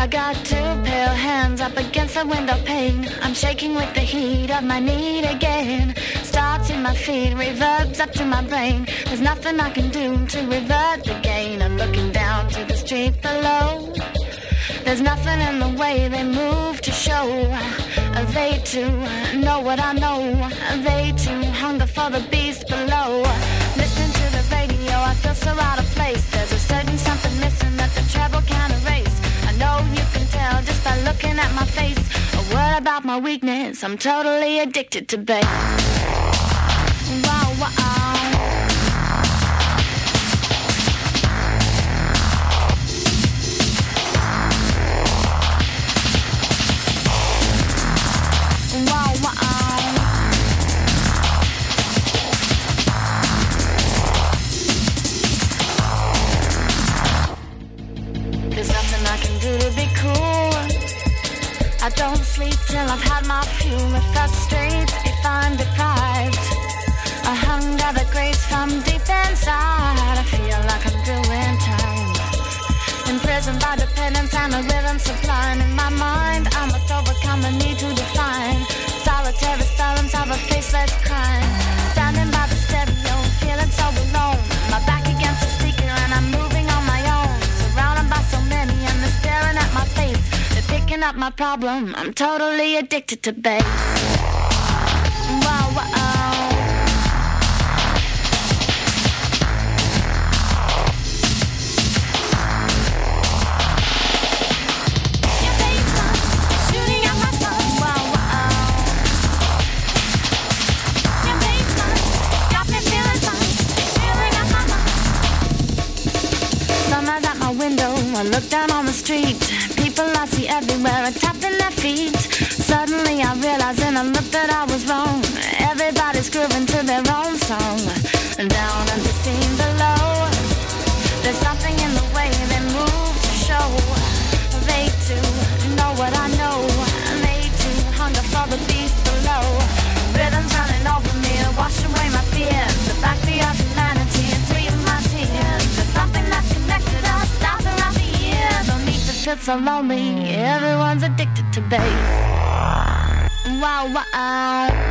I got two pale hands up against the window pane. I'm shaking with the heat of my need again. Starts in my feet, reverbs up to my brain. There's nothing I can do to revert the gain. I'm looking down to the street below. There's nothing in the way they move to show. Uh, they too uh, know what I know. Uh, they too hunger for the beast below. Listening to the radio, I feel so out of place. There's a certain something missing that the treble can't erase. Know you can tell just by looking at my face. A word about my weakness, I'm totally addicted to bass. Wow. Wow, I've had my fuel. It frustrates if I'm deprived. A hunger that grates from deep inside. I feel like I'm doing time. Imprisoned by dependence and a rhythm sublime in my mind. I must overcome the need to define. Solitary silence of a faceless crime. They're up my problem. I'm totally addicted to bass. Wow, wow. In a that I was wrong. Everybody's grooving to their own song. And down at the scene below, there's something in the way they move to show. They too know what I know. They too hunger for the beast below. Rhythms running over me wash away my fears. The back the of humanity and sweeten my tears. There's something that's connected us down throughout the years. Don't need to feel so lonely. Everyone's addicted to bass. Wow, wow.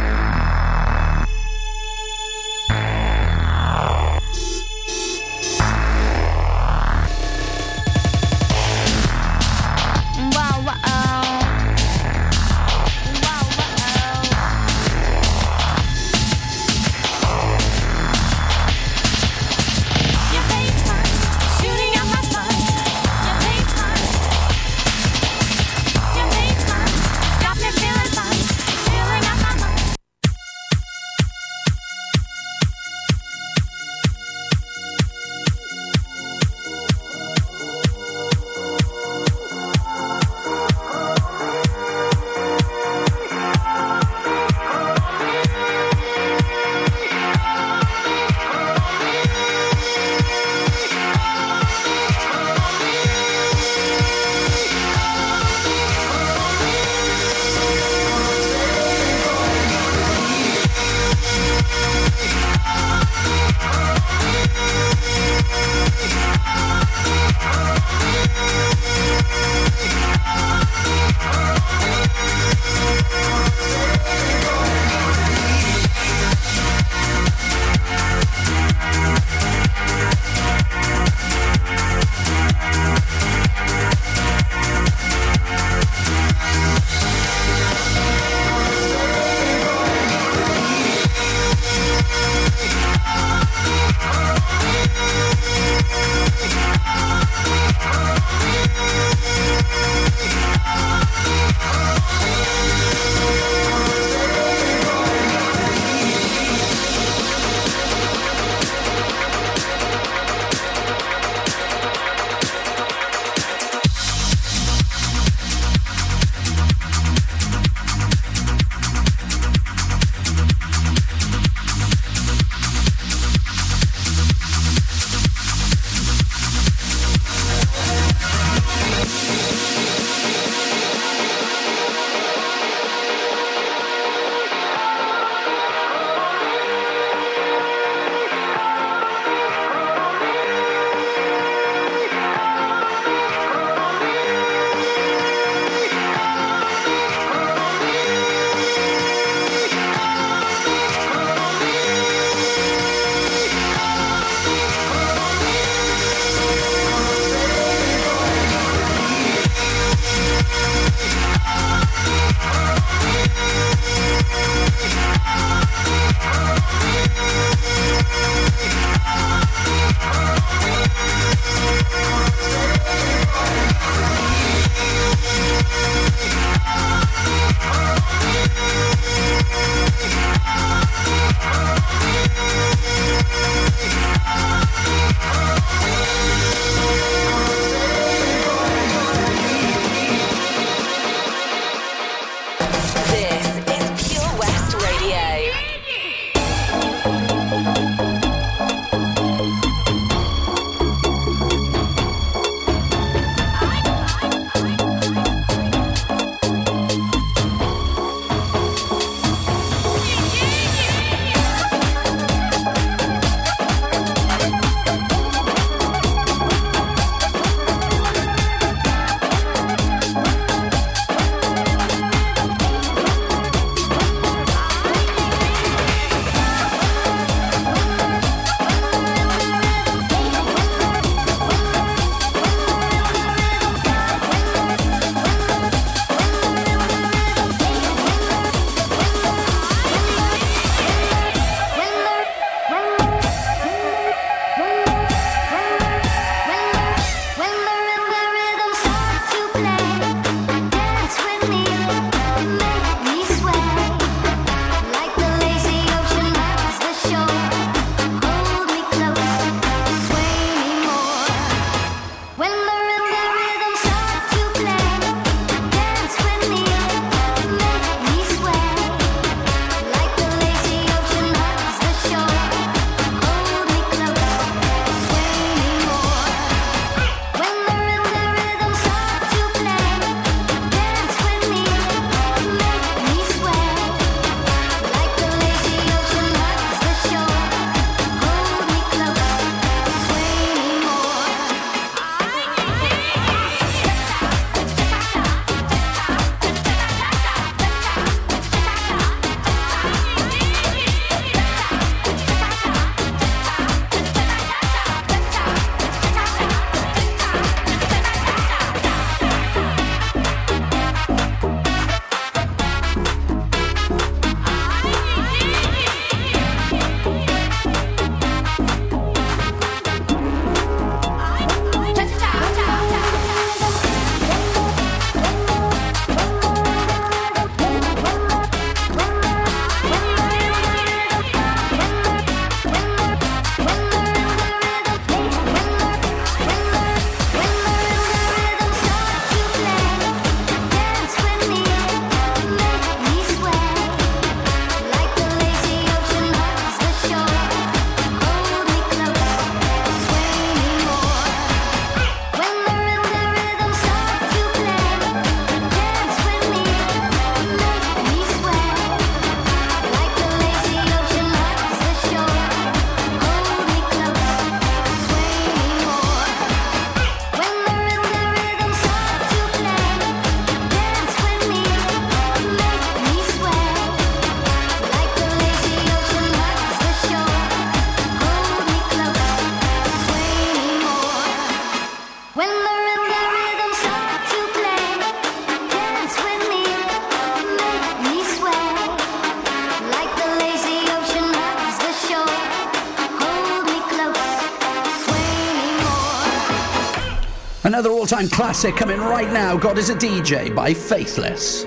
Another all time classic coming right now God is a DJ by Faithless.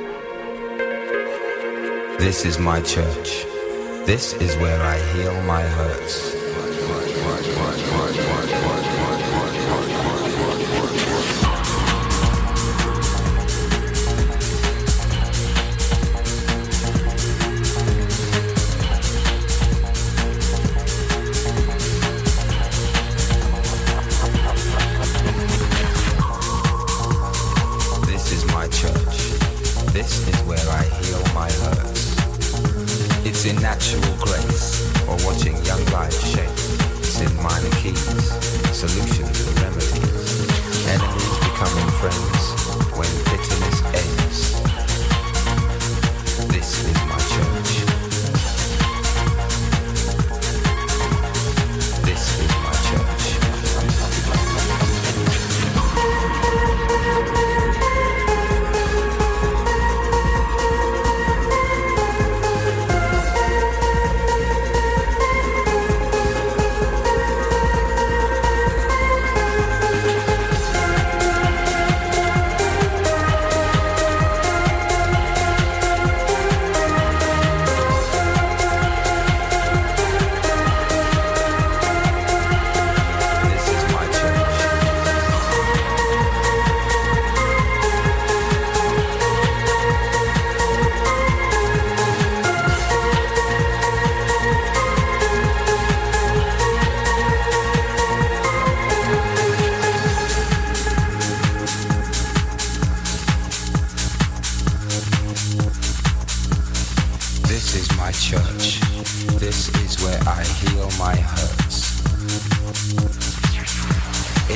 This is my church. This is where I heal my hurts.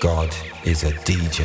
God is a DJ.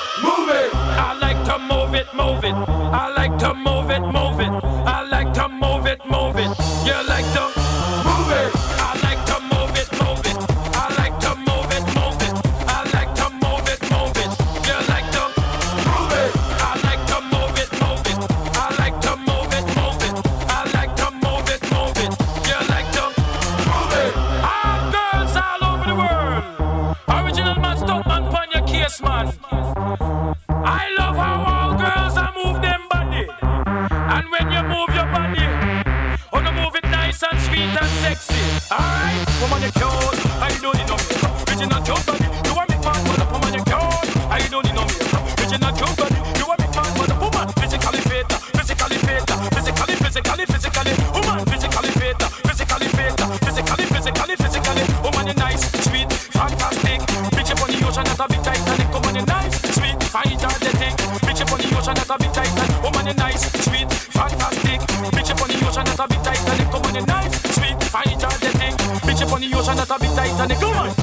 up man on your case, man. I love how all girls are move them body. And when you move your body, oh, on you move it nice and sweet and sexy. Alright, woman, you're cute. I don't know. Original joke, motion that a bit tight and it come on.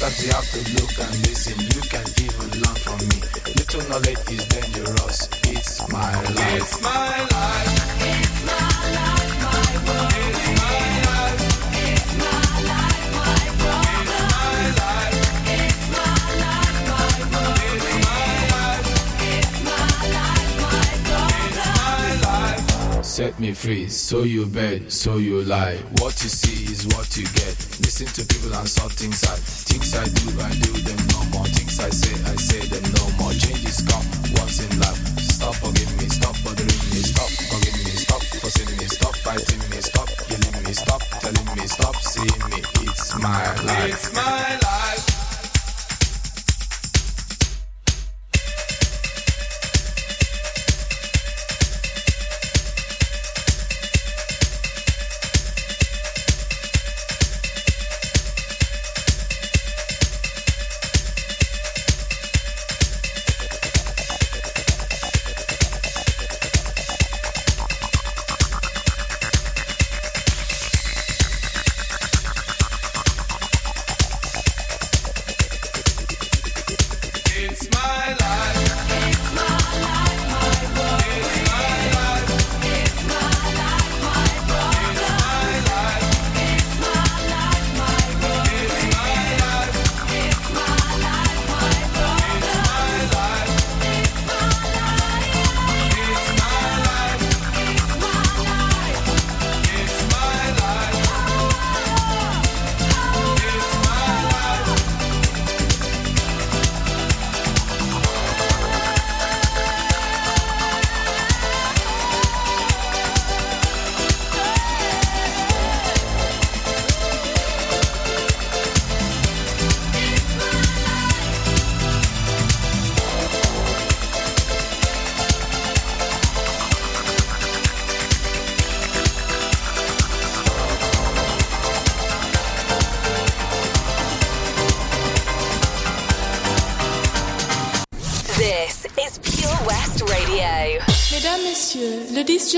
Sometimes you have to look and listen. You can even learn from me. Little knowledge is dangerous. It's my life. It's my life. It's my life, my world. It's my life. It's my life, my world. It's my life. It's my life, my world. It's my life. It's my life, my world. It's my life. Set me free, so you bed, so you lie. What you see is what you get. Listen to people and saw things I things I do, I do them no more. Things I say, I say them no more. Changes come once in life. Stop forgiving me, stop bothering me, stop forgiving me, stop fussing me, stop fighting me, stop killing me, stop telling me, stop seeing me. It's my life. It's my life.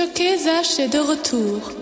Jockey Zach est de retour.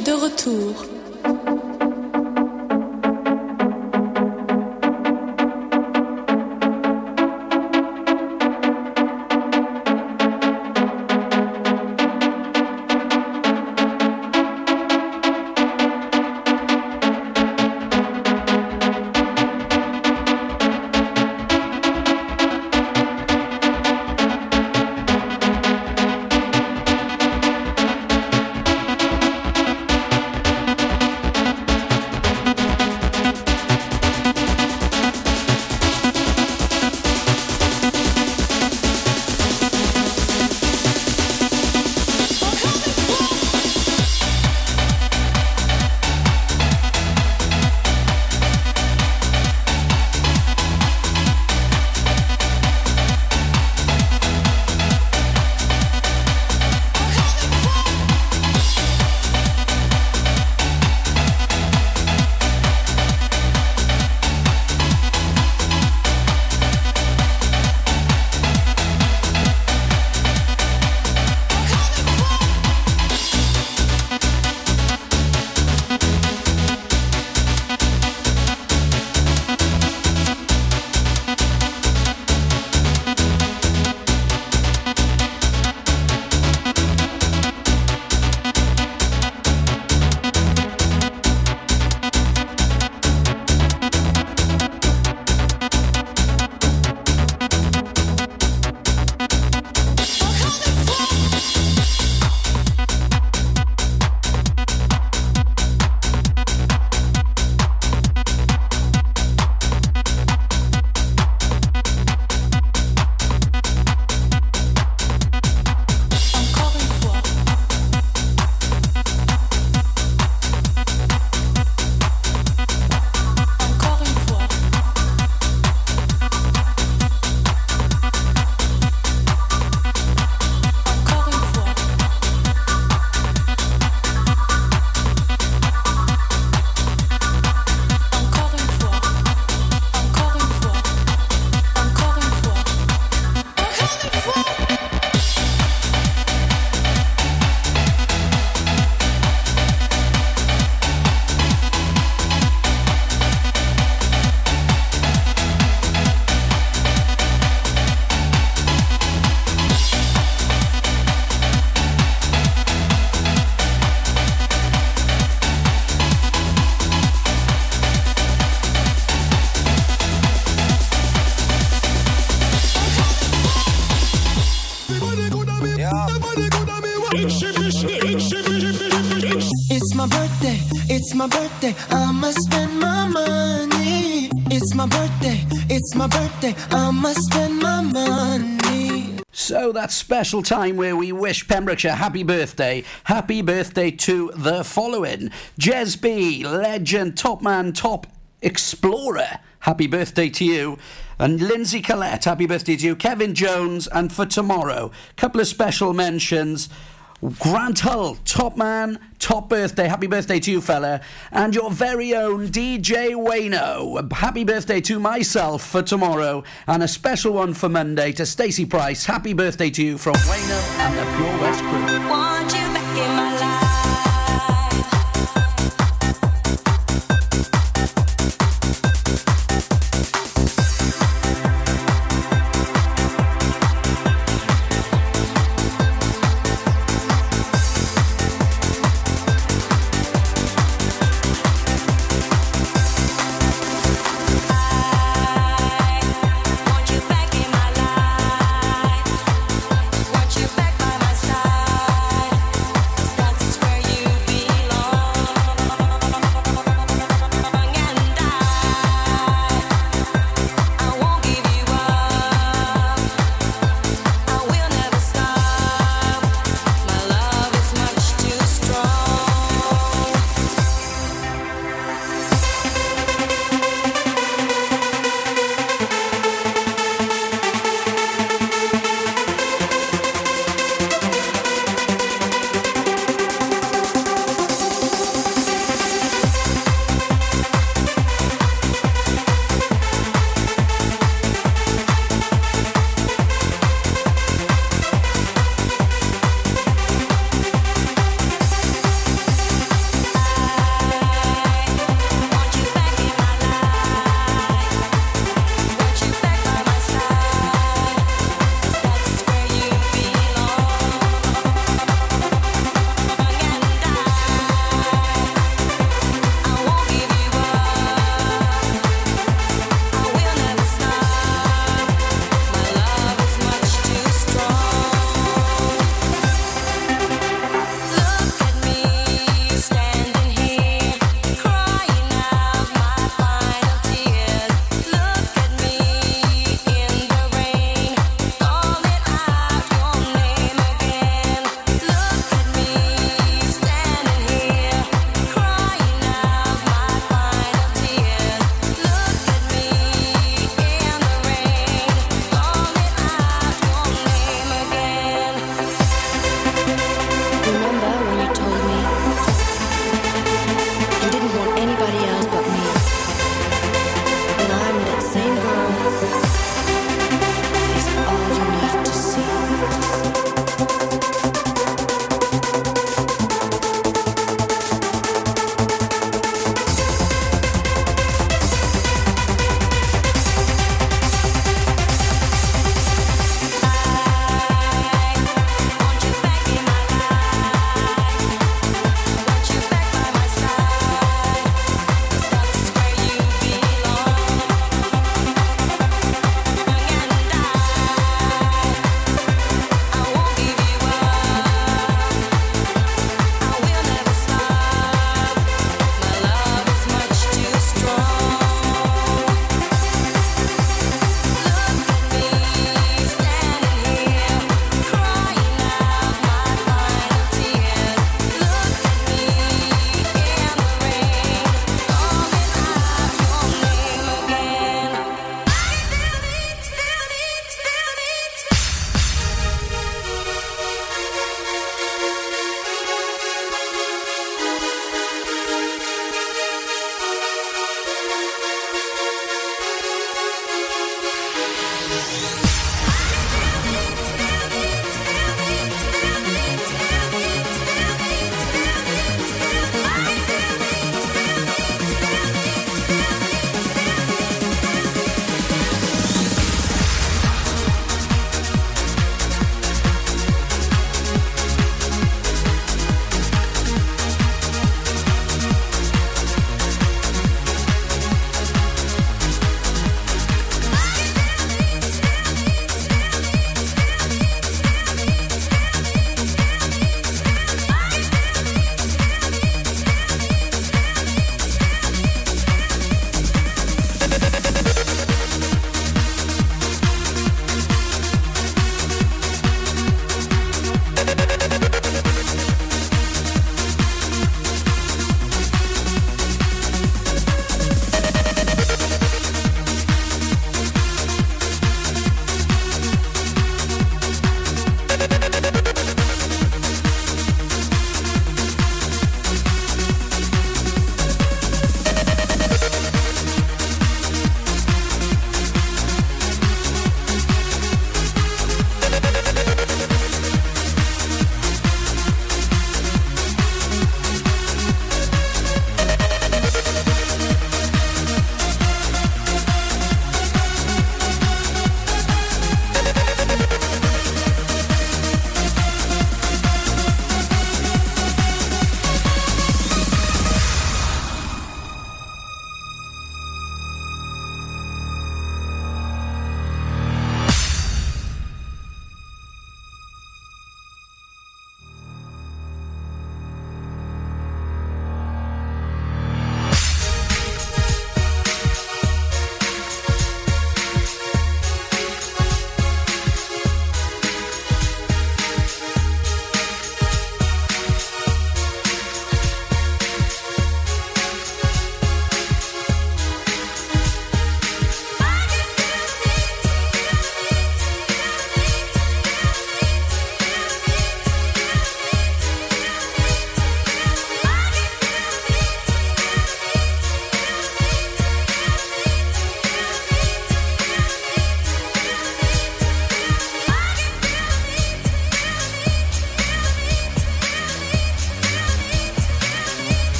De retour. It's my birthday, I'ma spend my money. It's my birthday, it's my birthday, I'ma spend my money. So that special time where we wish Pembrokeshire happy birthday. Happy birthday to the following Jez B, legend, top man, top explorer. Happy birthday to you. And Lindsay Collette, happy birthday to you. Kevin Jones, and for tomorrow, couple of special mentions. Grant Hull, top man, top birthday. Happy birthday to you, fella. And your very own DJ Wayno. Happy birthday to myself for tomorrow. And a special one for Monday to Stacey Price. Happy birthday to you from Wayno and the Pure West crew.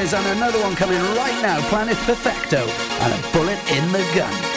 And another one coming right now, Planet Perfecto, and a bullet in the gun.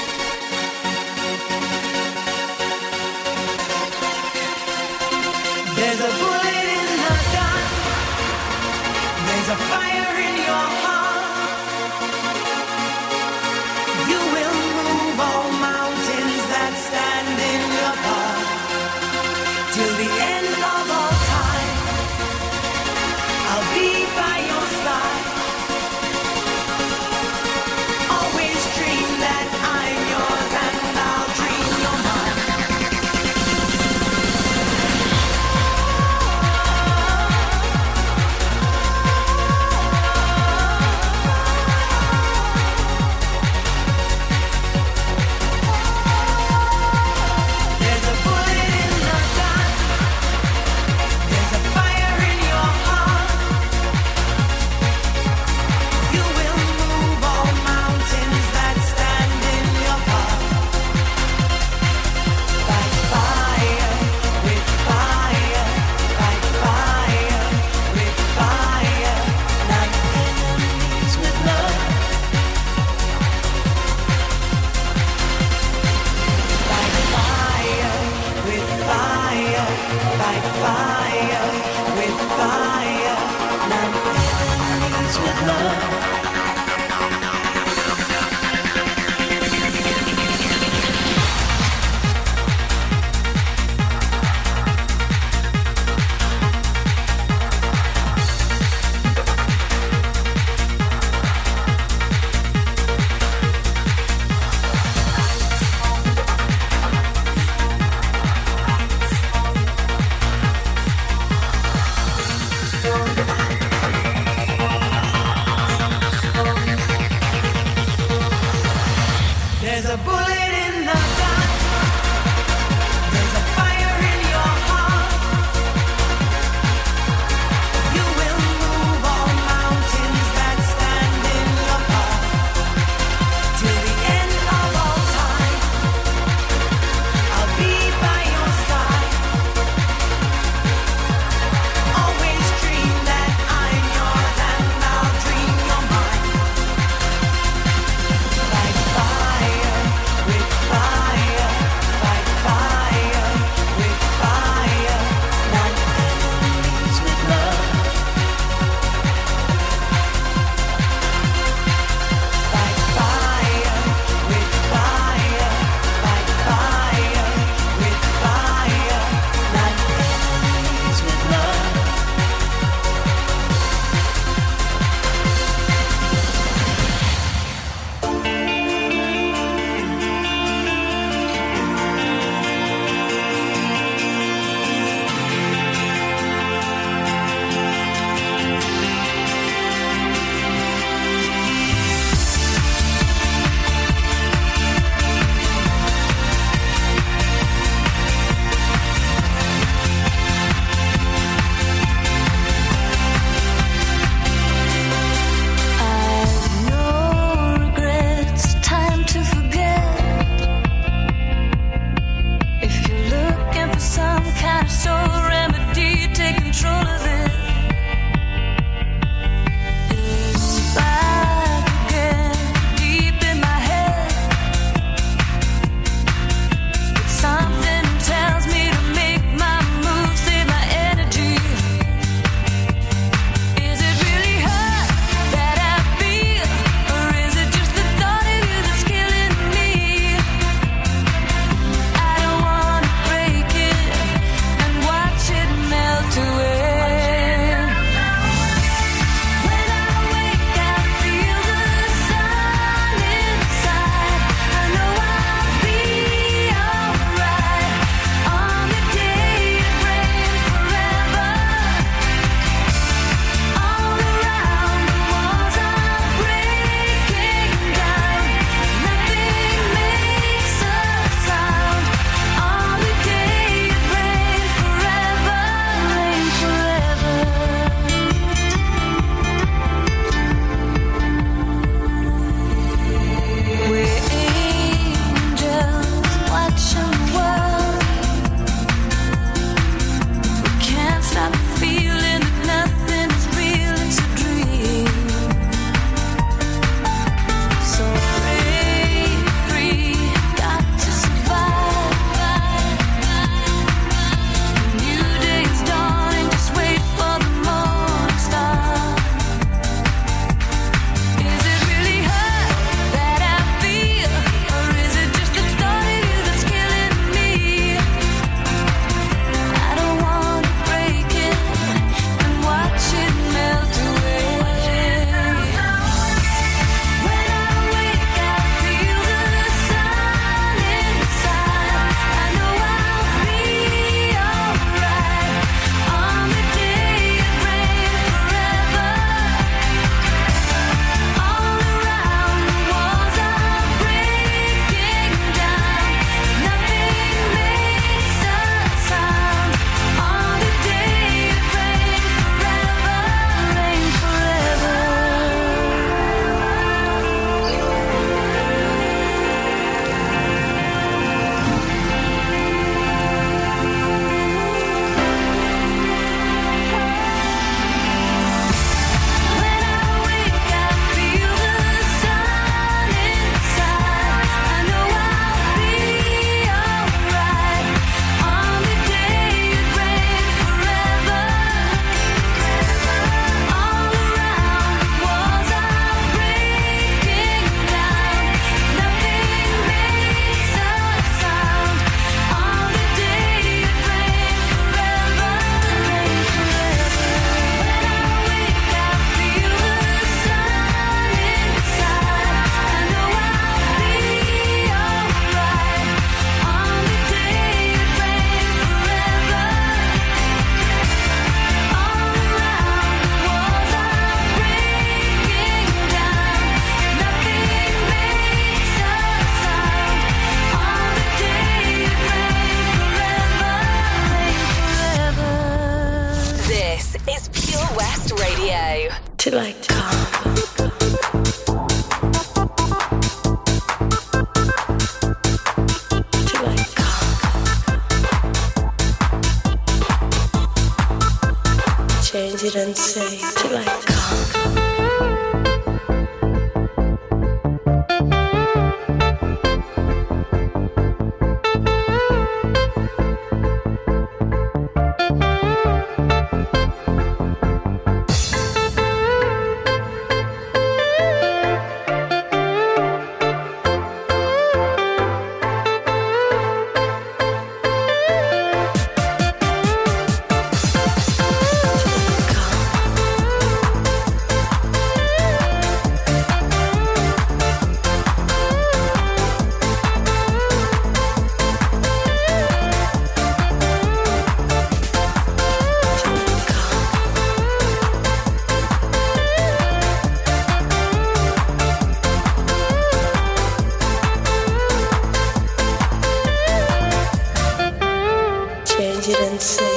Say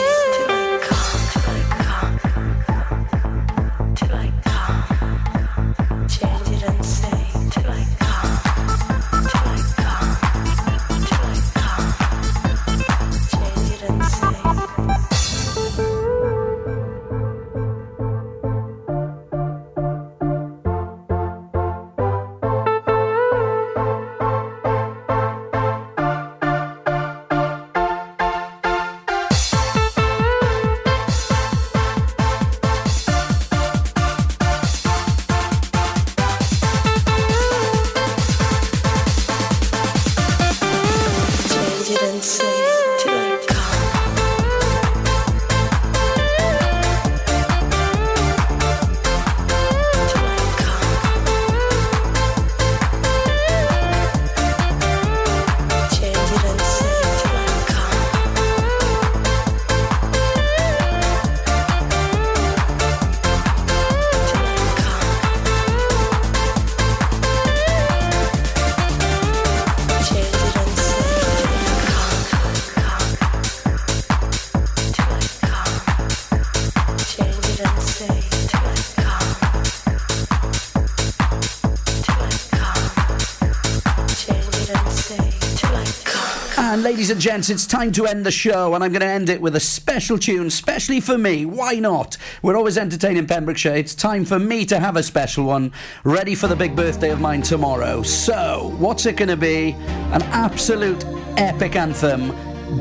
ladies and gents, it's time to end the show, and I'm going to end it with a special tune, specially for me. Why not? We're always entertaining Pembrokeshire. It's time for me to have a special one, ready for the big birthday of mine tomorrow. So, what's it going to be? An absolute epic anthem.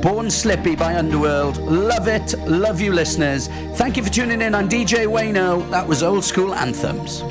Born Slippy by Underworld. Love it. Love you, listeners. Thank you for tuning in. I'm DJ Wayno. That was Old School Anthems.